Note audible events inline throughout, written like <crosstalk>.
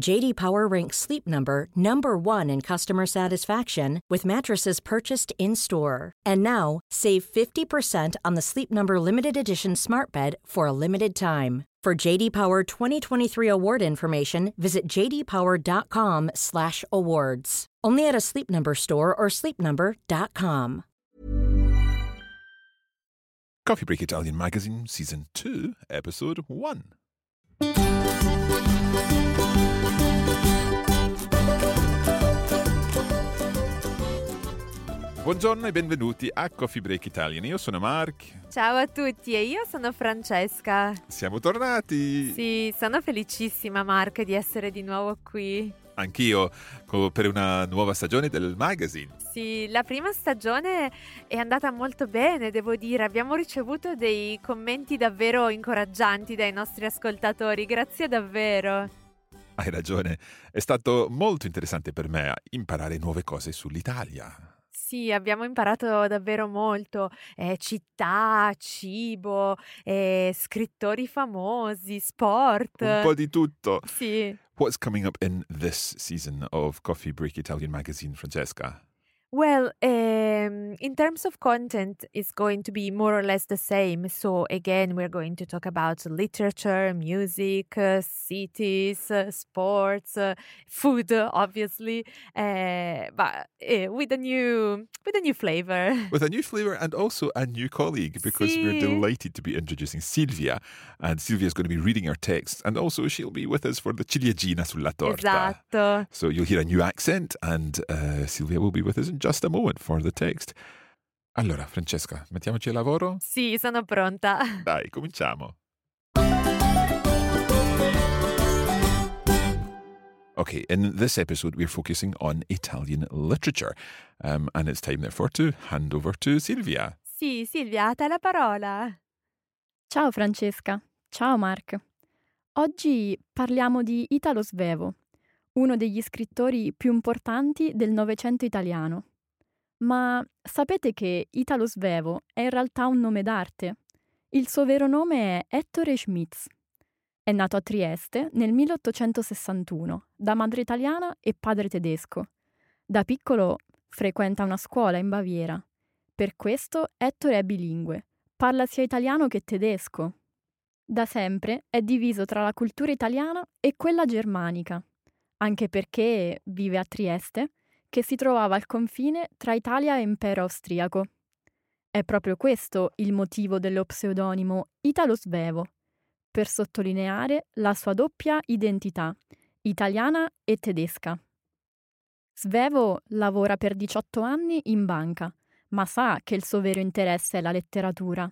JD Power ranks Sleep Number number 1 in customer satisfaction with mattresses purchased in-store. And now, save 50% on the Sleep Number limited edition Smart Bed for a limited time. For JD Power 2023 award information, visit jdpower.com/awards. Only at a Sleep Number store or sleepnumber.com. Coffee Break Italian Magazine, Season 2, Episode 1. Buongiorno e benvenuti a Coffee Break Italian. Io sono Mark. Ciao a tutti e io sono Francesca. Siamo tornati. Sì, sono felicissima Mark di essere di nuovo qui. Anch'io per una nuova stagione del magazine. Sì, la prima stagione è andata molto bene, devo dire. Abbiamo ricevuto dei commenti davvero incoraggianti dai nostri ascoltatori. Grazie davvero. Hai ragione, è stato molto interessante per me imparare nuove cose sull'Italia. Sì, abbiamo imparato davvero molto. Eh, città, cibo, eh, scrittori famosi, sport. Un po' di tutto. Sì. What's coming up in this season of Coffee Break Italian Magazine, Francesca? Well, um, in terms of content, it's going to be more or less the same. So, again, we're going to talk about literature, music, uh, cities, uh, sports, uh, food, obviously, uh, but uh, with a new with a new flavor. <laughs> With a new flavour and also a new colleague because we're delighted to be introducing Silvia. And Silvia is going to be reading our text and also she'll be with us for the ciliegina sulla torta. Esatto. So you'll hear a new accent and uh, Silvia will be with us in just a moment for the text. Allora, Francesca, mettiamoci al lavoro? Sì, sono pronta. <laughs> Dai, cominciamo. Okay, in this episode, we're focusing on Italian literature. Um, and it's time, therefore, to hand over to Silvia. Sì, Silvia, a te la parola. Ciao Francesca, ciao Mark. Oggi parliamo di Italo Svevo, uno degli scrittori più importanti del Novecento italiano. Ma sapete che Italo Svevo è in realtà un nome d'arte? Il suo vero nome è Ettore Schmitz. È nato a Trieste nel 1861, da madre italiana e padre tedesco. Da piccolo frequenta una scuola in Baviera. Per questo Ettore è bilingue, parla sia italiano che tedesco. Da sempre è diviso tra la cultura italiana e quella germanica, anche perché vive a Trieste, che si trovava al confine tra Italia e Impero austriaco. È proprio questo il motivo dello pseudonimo Italo Svevo, per sottolineare la sua doppia identità, italiana e tedesca. Svevo lavora per 18 anni in banca, ma sa che il suo vero interesse è la letteratura.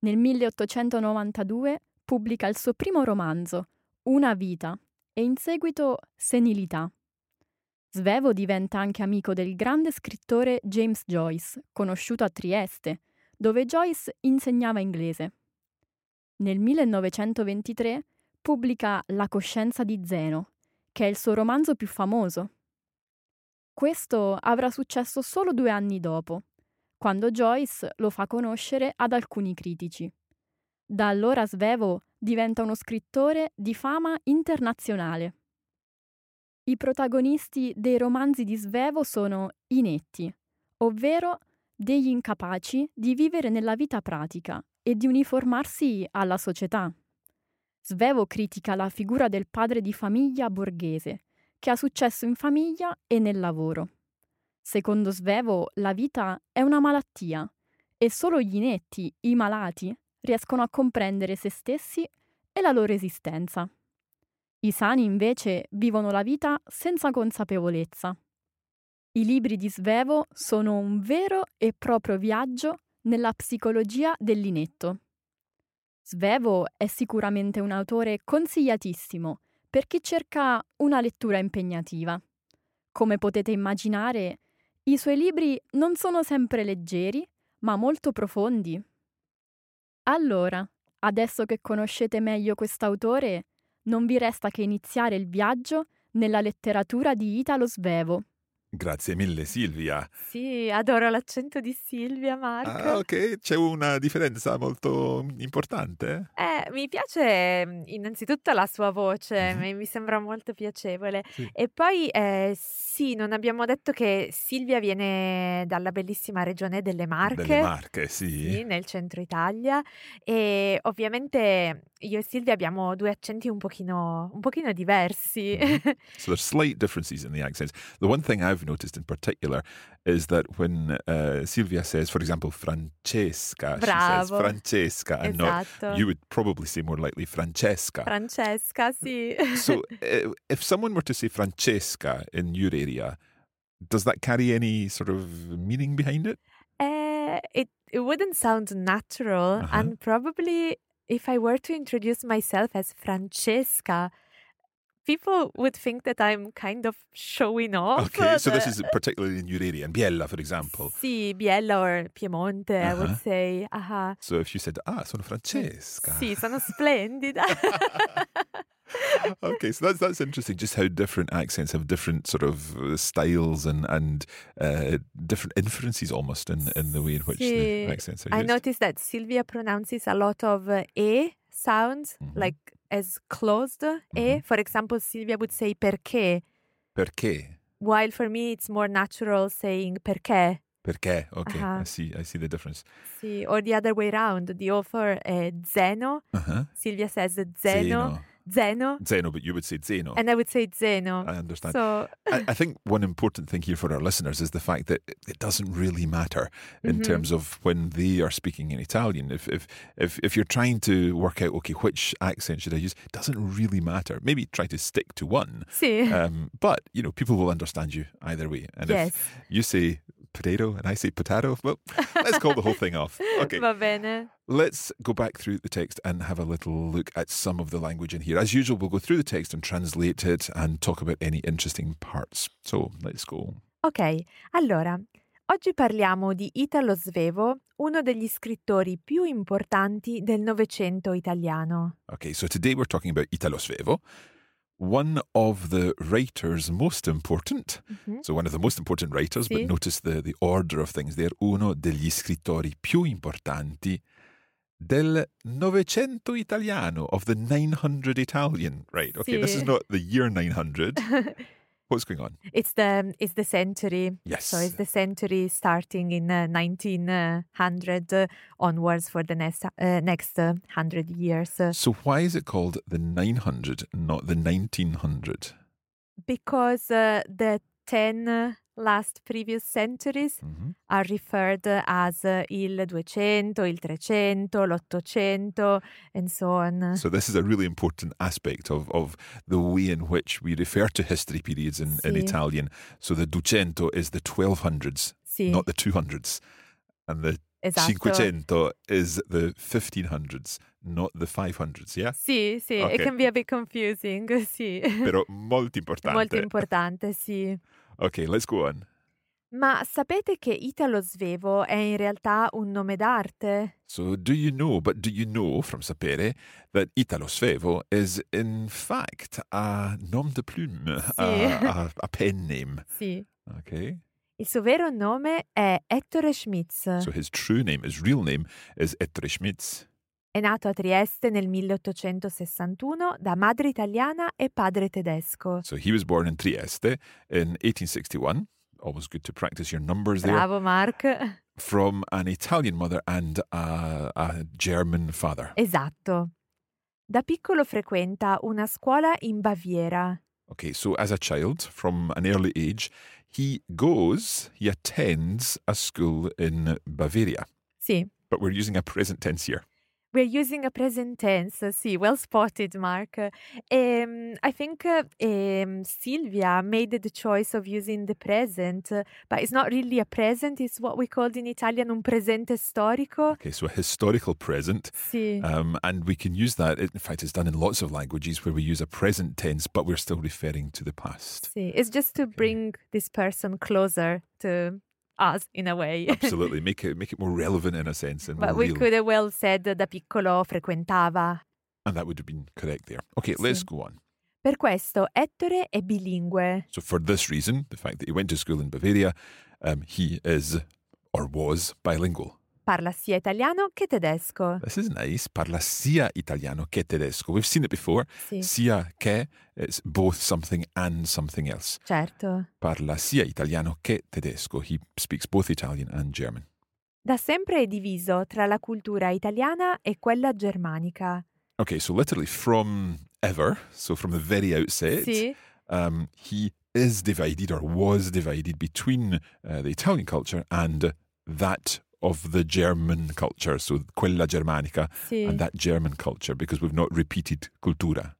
Nel 1892 pubblica il suo primo romanzo, Una vita, e in seguito Senilità. Svevo diventa anche amico del grande scrittore James Joyce, conosciuto a Trieste, dove Joyce insegnava inglese. Nel 1923 pubblica La coscienza di Zeno, che è il suo romanzo più famoso. Questo avrà successo solo due anni dopo, quando Joyce lo fa conoscere ad alcuni critici. Da allora Svevo diventa uno scrittore di fama internazionale. I protagonisti dei romanzi di Svevo sono inetti, ovvero degli incapaci di vivere nella vita pratica e di uniformarsi alla società. Svevo critica la figura del padre di famiglia borghese, che ha successo in famiglia e nel lavoro. Secondo Svevo, la vita è una malattia e solo gli inetti, i malati, riescono a comprendere se stessi e la loro esistenza. I sani invece vivono la vita senza consapevolezza. I libri di Svevo sono un vero e proprio viaggio nella psicologia dell'inetto. Svevo è sicuramente un autore consigliatissimo per chi cerca una lettura impegnativa. Come potete immaginare, i suoi libri non sono sempre leggeri, ma molto profondi. Allora, adesso che conoscete meglio quest'autore, non vi resta che iniziare il viaggio nella letteratura di Italo Svevo. Grazie mille Silvia. Sì, adoro l'accento di Silvia, Marco. Ah, ok, c'è una differenza molto importante. Eh, mi piace mm, innanzitutto la sua voce, Mhm. mi, sembra molto piacevole. Sì. E poi eh, sì, non abbiamo detto che Silvia viene dalla bellissima regione delle Marche. Delle Marche, sì. Sì, nel centro Italia e ovviamente io e Silvia abbiamo due accenti un pochino, un pochino diversi. Mhm. <laughs> So there's slight differences in the accents. The one thing I've noticed in particular is that when uh, Silvia says, for example, Francesca, she says Francesca, and not you would probably say more likely Francesca. Francesca, sì. so <laughs> uh, if someone were to say Francesca in your area, does that carry any sort of meaning behind it? Eh, it, it wouldn't sound natural. Uh-huh. And probably if I were to introduce myself as Francesca, people would think that I'm kind of showing off. Okay, so this is particularly in your area, in Biella, for example. Sì, Biella or Piemonte, I would Uh-huh. say. Ah, So if you said, ah, sono Francesca. Sì, sono splendida. <laughs> okay, so that's that's interesting. Just how different accents have different sort of uh, styles and and uh, different inferences almost in in the way in which Sì, the accents are used. I noticed that Silvia pronounces a lot of uh, e sounds, Mhm. like as closed e. Mhm. For example, Silvia would say perché, Perché? while for me it's more natural saying perché. Perché? Okay, Uh-huh. I see. I see the difference. Sì, or the other way around. The author è Zeno. Uh-huh. Silvia says Zeno. Zeno. Zeno, Zeno, but you would say Zeno. And I would say Zeno. I understand. So, I, I think one important thing here for our listeners is the fact that it- it doesn't really matter in Mhm. terms of when they are speaking in Italian. If, if if if you're trying to work out okay which accent should I use, it doesn't really matter. Maybe try to stick to one. sì. Um, but you know people will understand you either way. And yes. if you say potato and I say potato, well, let's call the whole thing off. <laughs> Okay. Va bene. Let's go back through the text and have a little look at some of the language in here. As usual, we'll go through the text and translate it and talk about any interesting parts. So let's go. Ok, allora, oggi parliamo di Italo Svevo, uno degli scrittori più importanti del Novecento italiano. Okay, so today we're talking about Italo Svevo, one of the writers most important. Mhm. So, one of the most important writers, Sì. but notice the, the order of things there. Uno degli scrittori più importanti del Novecento italiano, of the 900 Italian. Right, okay, this is not the year 900. <laughs> What's going on? It's the it's the century. Yes. So it's the century starting in uh, 1900 uh, onwards for the next uh, next uh, 100 years. Uh, So, why is it called the 900, not the 1900? because uh, the 10 uh, last previous centuries Mhm. are referred as uh, il 200, il 300, l'800, and so on. So this is a really important aspect of, of the way in which we refer to history periods in, in Italian. So the Duecento is the 1200s, sì, not the 200s. And the esatto. Cinquecento is the 1500s, not the 500s, yeah? Sì, sì, Ok. it can be a bit confusing, <laughs> sì. Però molto importante. Molto importante, sì. Okay, let's go on. Ma sapete che Italo Svevo è in realtà un nome d'arte? So do you know, but do you know from sapere that Italo Svevo is in fact a nom de plume, Sì. a, a, a pen name? Sì. Okay. Il suo vero nome è Ettore Schmitz. So his true name, his real name is Ettore Schmitz. È nato a Trieste nel 1861 da madre italiana e padre tedesco. So he was born in Trieste in 1861. Always good to practice your numbers there. Bravo Mark. From an Italian mother and a, a German father. Esatto. Da piccolo frequenta una scuola in Baviera. Okay, so as a child, from an early age, he goes, he attends a school in Bavaria. Sì, But we're using a present tense here. We're using a present tense. See, well spotted, Mark. Um, I think uh, um, Silvia made the choice of using the present, uh, but it's not really a present. It's what we called in Italian un presente storico. Okay, so a historical present. Sì, Um, and we can use that. In fact, it's done in lots of languages where we use a present tense, but we're still referring to the past. sì. It's just to bring this person closer to us in a way. <laughs> Absolutely, make it make it more relevant in a sense and But we real. could have well said da piccolo frequentava. And that would have been correct there. Okay, let's go on. Per questo Ettore è bilingue. So for this reason, the fact that he went to school in Bavaria, um, he is or was bilingual. Parla sia italiano che tedesco. This is nice. Parla sia italiano che tedesco. We've seen it before. Sì, Sia che, it's both something and something else. certo. Parla sia italiano che tedesco. He speaks both Italian and German. Da sempre è diviso tra la cultura italiana e quella germanica. Okay, so literally from ever, so from the very outset, Sì, um, he is divided or was divided between uh, the Italian culture and that of the German culture, so quella germanica sì. and that German culture, because we've not repeated cultura.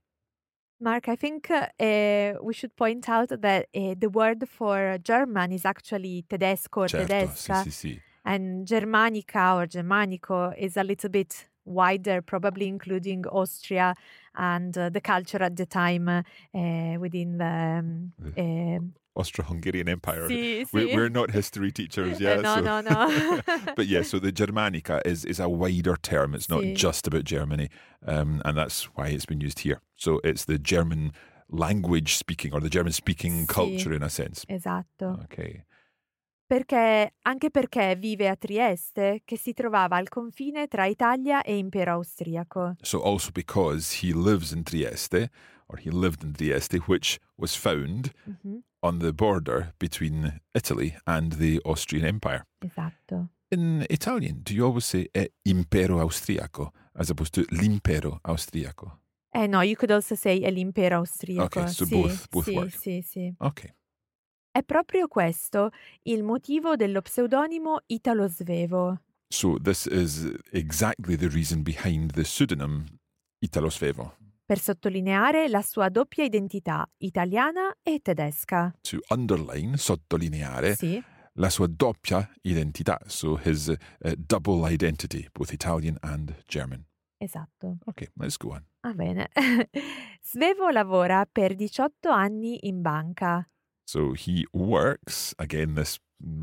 Mark, I think uh, we should point out that uh, the word for German is actually tedesco or Certo, tedesca, sì, sì, and Germanica or Germanico is a little bit wider, probably including Austria and uh, the culture at the time uh, within the. Um, um, Austro-Hungarian Empire. sì, We're, we're not history teachers, <laughs> Uh, yeah. no, so- no, no. <laughs> but yeah, so the Germanica is, is a wider term. It's not Sì. just about Germany, um, and that's why it's been used here. So it's the German language speaking or the German speaking culture in a sense. esatto. Okay. Perché, anche perché vive a Trieste, che si trovava al confine tra Italia e Impero Austriaco. So also because he lives in Trieste, or he lived in Trieste, which was found Mhm, on the border between Italy and the Austrian Empire. esatto. In Italian, do you always say eh, impero austriaco as opposed to l'impero austriaco? Eh no, you could also say è l'impero austriaco. Okay, so sì, both- both sì, work. sì, sì. Okay. È proprio questo il motivo dello pseudonimo Italo Svevo. So this is exactly the reason behind the pseudonym Italo Svevo, per sottolineare la sua doppia identità italiana e tedesca. to underline, sottolineare, Sì, la sua doppia identità, so his uh, double identity, both Italian and German. esatto. Okay, let's go on. Va bene. <laughs> Svevo lavora per 18 anni in banca. So he works, again, this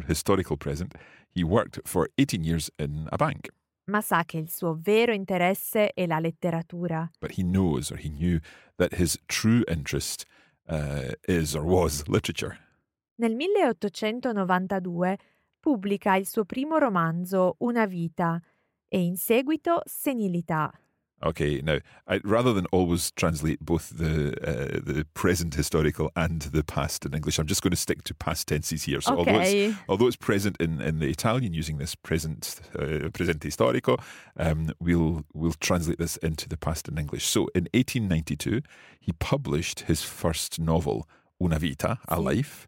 historical present, he worked for 18 years in a bank, ma sa che il suo vero interesse è la letteratura. but he knows or he knew that his true interest uh, is or was literature. Nel 1892 pubblica il suo primo romanzo Una vita e in seguito Senilità. Okay, now I, rather than always translate both the uh, the present historical and the past in English, I'm just going to stick to past tenses here. So although it's although it's present in, in the Italian using this present uh, presente storico, um, we'll we'll translate this into the past in English. So in 1892, he published his first novel, Una vita, A Life.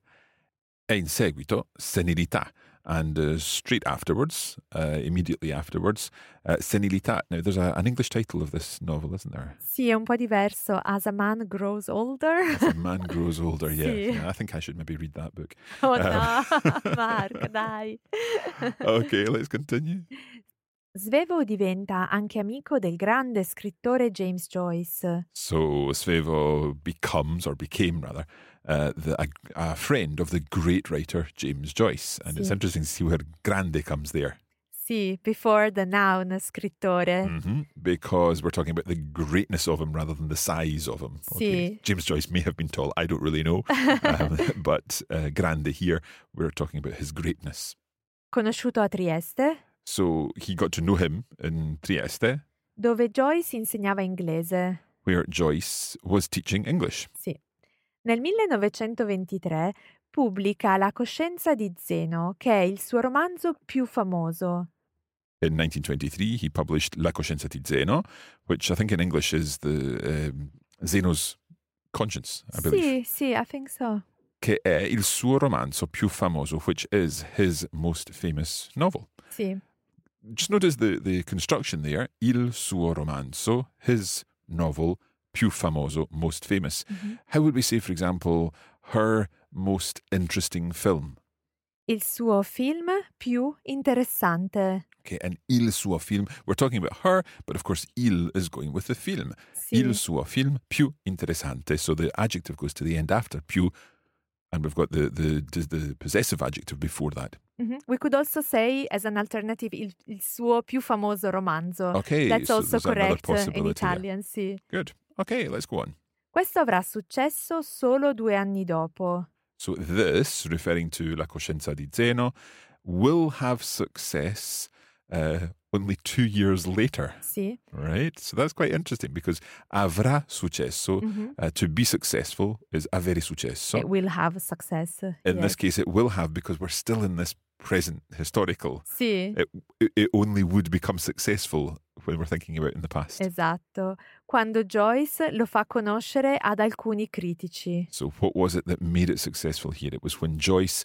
E in seguito, senilità. And uh, straight afterwards, uh, immediately afterwards, uh, senilità. Now, there's a, an English title of this novel, isn't there? Sì, è un po' diverso. As a man grows older. As a man grows older, yeah. <laughs> Sì. yeah. I think I should maybe read that book. Oh Um, no, <laughs> <laughs> Mark, dai. okay, let's continue. Svevo diventa anche amico del grande scrittore James Joyce. So Svevo becomes, or became rather, uh, the, a, a friend of the great writer James Joyce. And it's interesting to see where grande comes there. Sì, before the noun scrittore. hmm Because we're talking about the greatness of him rather than the size of him. Sì. James Joyce may have been tall, I don't really know. um, <laughs> <laughs> but uh, grande here, we're talking about his greatness. Conosciuto a Trieste, So he got to know him in Trieste, dove Joyce insegnava inglese. where Joyce was teaching English. Sì. Nel 1923 pubblica La coscienza di Zeno, che è il suo romanzo più famoso. In 1923, he published La Coscienza di Zeno, which I think in English is the um, Zeno's Conscience, I believe, Sì, sì, I think so. che è il suo romanzo più famoso, which is his most famous novel. Sì. Just notice the, the construction there. Il suo romanzo, his novel, più famoso, most famous. Mm-hmm. How would we say, for example, her most interesting film? Il suo film più interessante. Okay, and il suo film, we're talking about her, but of course, il is going with the film. Sì. Il suo film più interessante. So the adjective goes to the end after più, and we've got the, the, the, possessive adjective before that. Mhm. We could also say as an alternative il, il suo più famoso romanzo. Okay, That's so also correct in possibility there. Italian, sì. Good. Okay, let's go on. Questo avrà successo solo due anni dopo. So this, referring to La Coscienza di Zeno, will have success uh, only two years later. Sì. Right? So that's quite interesting because avrà successo, uh, to be successful, is avere successo. It will have success. In yes. this case, it will have because we're still in this present historical. Sì, It, it, it only would become successful when we're thinking about in the past. esatto. Quando Joyce lo fa conoscere ad alcuni critici. So, what was it that made it successful here? It was when Joyce,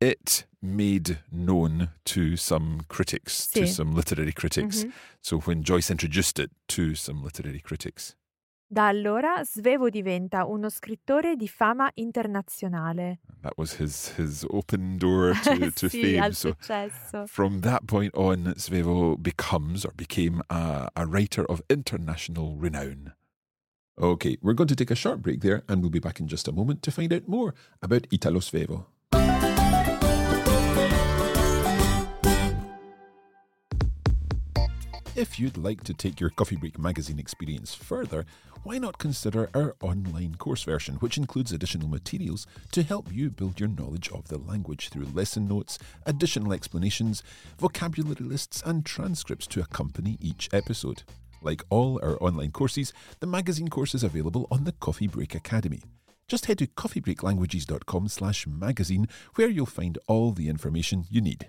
it made known to some critics, to Sì. some literary critics. Mhm. So, when Joyce introduced it to some literary critics. Da allora Svevo diventa uno scrittore di fama internazionale. That was his his open door <laughs> to, to sì, fame. al So, successo. from that point on, Svevo becomes or became a, a writer of international renown. Okay, we're going to take a short break there and we'll be back in just a moment to find out more about Italo Svevo. If you'd like to take your Coffee Break magazine experience further, why not consider our online course version, which includes additional materials to help you build your knowledge of the language through lesson notes, additional explanations, vocabulary lists, and transcripts to accompany each episode. Like all our online courses, the magazine course is available on the Coffee Break Academy. Just head to coffeebreaklanguages.com slash magazine where you'll find all the information you need.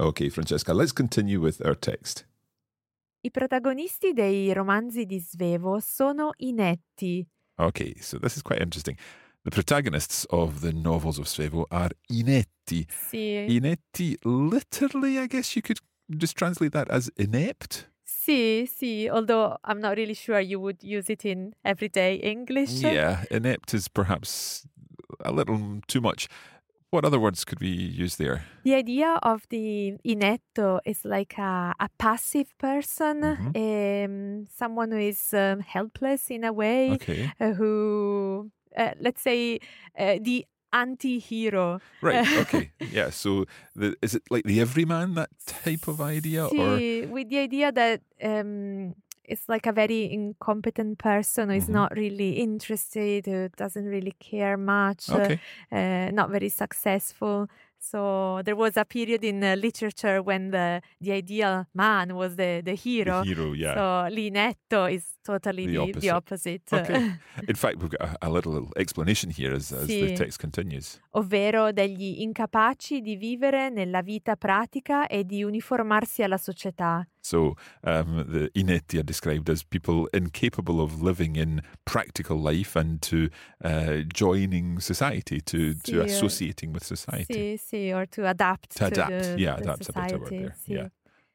Okay, Francesca, let's continue with our text. I protagonisti dei romanzi di Svevo sono inetti. Okay, so this is quite interesting. The protagonists of the novels of Svevo are inetti. Sì. Inetti, literally, I guess you could just translate that as inept. Sì, sì, although I'm not really sure you would use it in everyday English. Yeah, inept is perhaps a little too much. What other words could we use there? The idea of the inetto is like a, a passive person, um, someone who is um, helpless in a way, Okay. uh, who, uh, let's say, uh, the anti hero. Right, <laughs> okay. Yeah, so the, is it like the everyman, that type of idea? Or with the idea that um, it's like a very incompetent person who is Mhm. not really interested, who doesn't really care much, uh, Okay. uh, not very successful. So there was a period in uh, literature when the, the ideal man was the, the hero. The hero, yeah. So Linetto is totally The the, the opposite. <laughs> Okay. In fact, we've got a, a little explanation here as, as the text continues. ovvero degli incapaci di vivere nella vita pratica e di uniformarsi alla società. So um, the inetti are described as people incapable of living in practical life and to uh, joining society, to, Sì, to associating with society. Sì, sì, or to adapt To to adapt, the, yeah, the that's a better word society, there. sì. Yeah.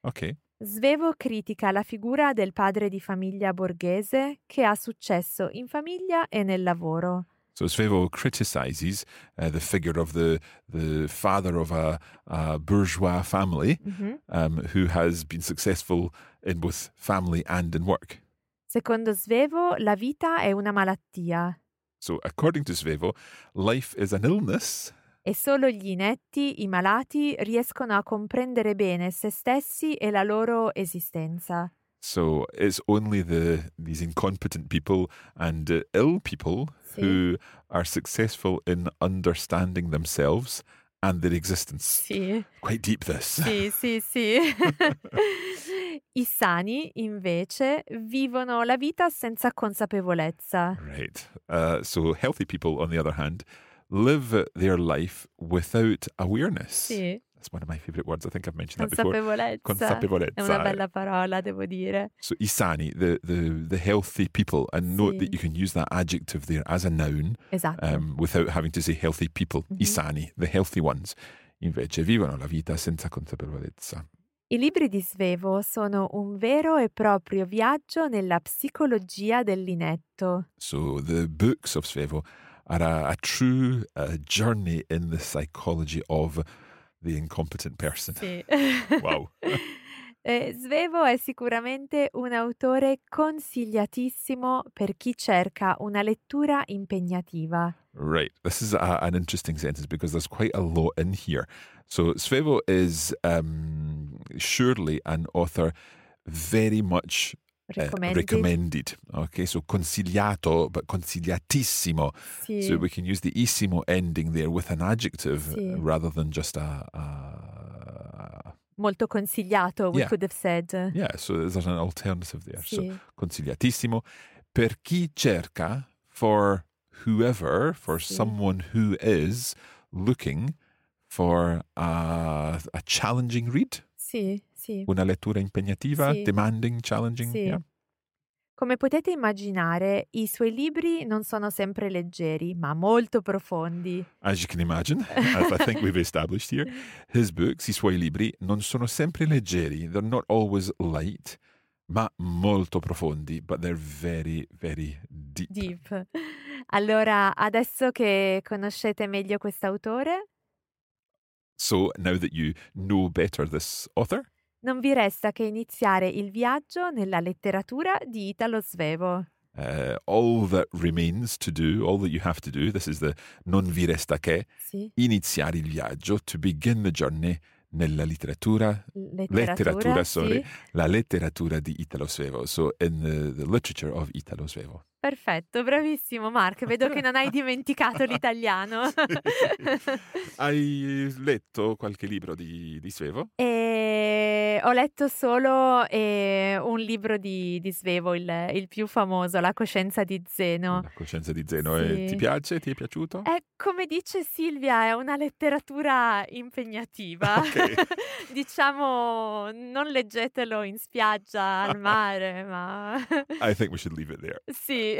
Okay. Svevo critica la figura del padre di famiglia borghese che ha successo in famiglia e nel lavoro. So Svevo criticizes uh, the figure of the the father of a, a bourgeois family Mhm. um, who has been successful in both family and in work. Secondo Svevo, la vita è una malattia So according to Svevo, life is an illness, e solo gli inetti, i malati, riescono a comprendere bene se stessi e la loro esistenza. So it's only the these incompetent people and uh, ill people Sì. who are successful in understanding themselves and their existence. Sì, Quite deep this. sì, sì, sì. <laughs> I sani, invece, vivono la vita senza consapevolezza. Right. Uh, so healthy people, on the other hand, live their life without awareness. Sì, That's one of my favorite words. I think I've mentioned that before. consapevolezza. È una bella parola, devo dire. So isani, the, the, the healthy people, and note Sì. that you can use that adjective there as a noun Esatto. um, without having to say healthy people. Mhm. Isani, the healthy ones, invece vivono la vita senza consapevolezza. I libri di Svevo sono un vero e proprio viaggio nella psicologia dell'inetto. So the books of Svevo are a, a true uh, journey in the psychology of the incompetent person. Sì. <laughs> Wow. <laughs> Eh, Svevo è sicuramente un autore consigliatissimo per chi cerca una lettura impegnativa. Right. This is a, an interesting sentence because there's quite a lot in here. So Svevo is um, surely an author very much uh, Recommended. recommended. Okay, so consigliato, but consigliatissimo. Sì. So we can use the issimo ending there with an adjective Sì. uh, rather than just a, a. Molto consigliato, we Yeah. could have said. Yeah, so there's an alternative there. So Sì. consigliatissimo. Per chi cerca, for whoever, for someone who is looking for a, a challenging read, Sì, sì. una lettura impegnativa, Sì. demanding, challenging. Sì. Yeah. Come potete immaginare, i suoi libri non sono sempre leggeri, ma molto profondi. As you can imagine, <laughs> as I think we've established here, his books, i suoi libri, non sono sempre leggeri. They're not always light, ma molto profondi, but they're very, very deep. Deep. Allora, adesso che conoscete meglio quest'autore, So now that you know better this author, non vi resta che iniziare il viaggio nella letteratura di Italo Svevo. uh, all that remains to do, all that you have to do, this is the non vi resta che, Sì. iniziare il viaggio, to begin the journey nella letteratura, Letteratura, sorry, sì. la letteratura di Italo Svevo, so in the, the literature of Italo Svevo. Perfetto, bravissimo Mark, <laughs> vedo che non hai dimenticato <laughs> l'italiano. <laughs> Hai letto qualche libro di, di Svevo? E ho letto solo eh, un libro di, di Svevo, il, il più famoso, La coscienza di Zeno. La coscienza di Zeno. E Sì. ti piace? Ti è piaciuto? È come dice Silvia, è una letteratura impegnativa. Ok. diciamo, non leggetelo in spiaggia al mare, ma I think we should leave it there. sì.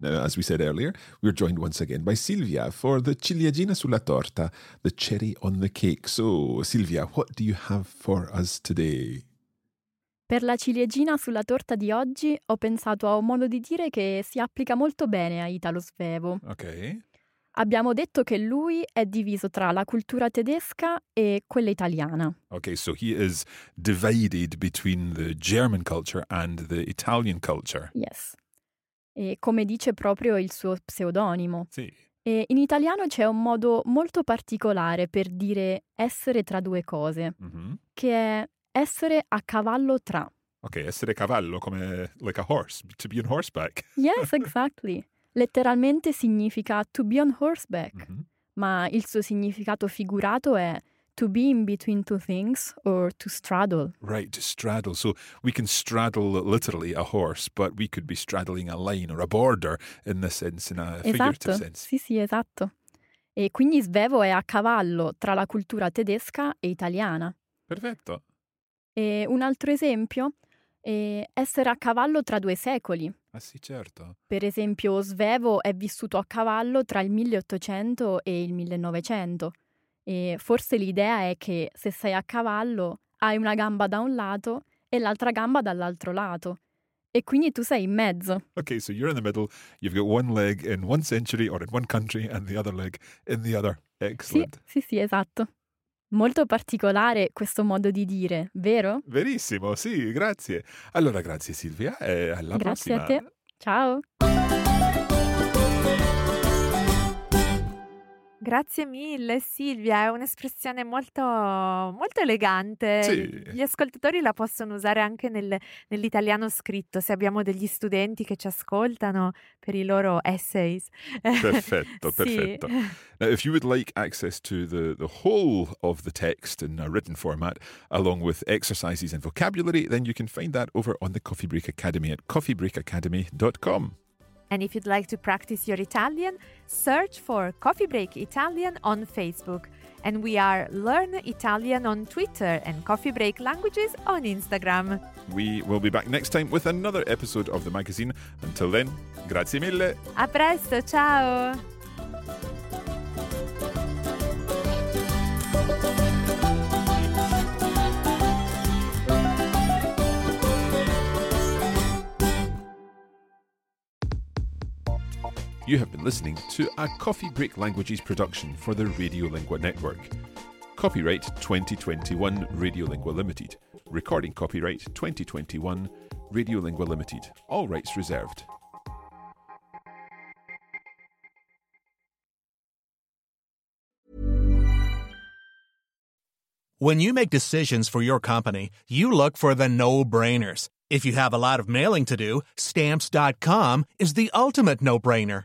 Now, <laughs> as we said earlier, we're joined once again by Silvia for the ciliegina sulla torta, the cherry on the cake. So, Silvia, what do you have for us today? Per la ciliegina sulla torta di oggi ho pensato a un modo di dire che si applica molto bene a Italo Svevo. Okay. Abbiamo detto che lui è diviso tra la cultura tedesca e quella italiana. Okay, so he is divided between the German culture and the Italian culture. Yes. E come dice proprio il suo pseudonimo. Sì. E in italiano c'è un modo molto particolare per dire essere tra due cose, Mhm. che è essere a cavallo tra. Okay, essere cavallo come like a horse, to be on horseback. Yes, exactly. Letteralmente significa to be on horseback, Mhm. ma il suo significato figurato è to be in between two things or to straddle. Right, to straddle. So we can straddle literally a horse, but we could be straddling a line or a border in this sense, in a figurative Esatto, sense. sì sì, esatto. E quindi Svevo è a cavallo tra la cultura tedesca e italiana. Perfetto. E un altro esempio è essere a cavallo tra due secoli. Ah sì, certo. Per esempio, Svevo è vissuto a cavallo tra il 1800 e il 1900 e forse l'idea è che se sei a cavallo hai una gamba da un lato e l'altra gamba dall'altro lato e quindi tu sei in mezzo. Okay, so you're in the middle. You've got one leg in one century or in one country and the other leg in the other. Sì, Excellent. sì, sì, esatto. Molto particolare questo modo di dire, vero? Verissimo, sì, grazie. Allora, grazie Silvia e alla Grazie prossima. a te. Ciao. Grazie mille Silvia, è un'espressione molto, molto elegante. Sì. Gli ascoltatori la possono usare anche nel- nell'italiano scritto, se abbiamo degli studenti che ci ascoltano per i loro essays. Perfetto, <laughs> Sì. perfetto. Now, if you would like access to the, the whole of the text in a written format, along with exercises and vocabulary, then you can find that over on the Coffee Break Academy at coffeebreakacademy.com. And if you'd like to practice your Italian, search for Coffee Break Italian on Facebook. And we are Learn Italian on Twitter and Coffee Break Languages on Instagram. We will be back next time with another episode of the magazine. Until then, grazie mille. A presto, ciao! You have been listening to a Coffee Break Languages production for the Radiolingua Network. Copyright 2021 Radiolingua Limited. Recording copyright 2021 Radiolingua Limited. All rights reserved. When you make decisions for your company, you look for the no brainers. If you have a lot of mailing to do, stamps.com is the ultimate no brainer.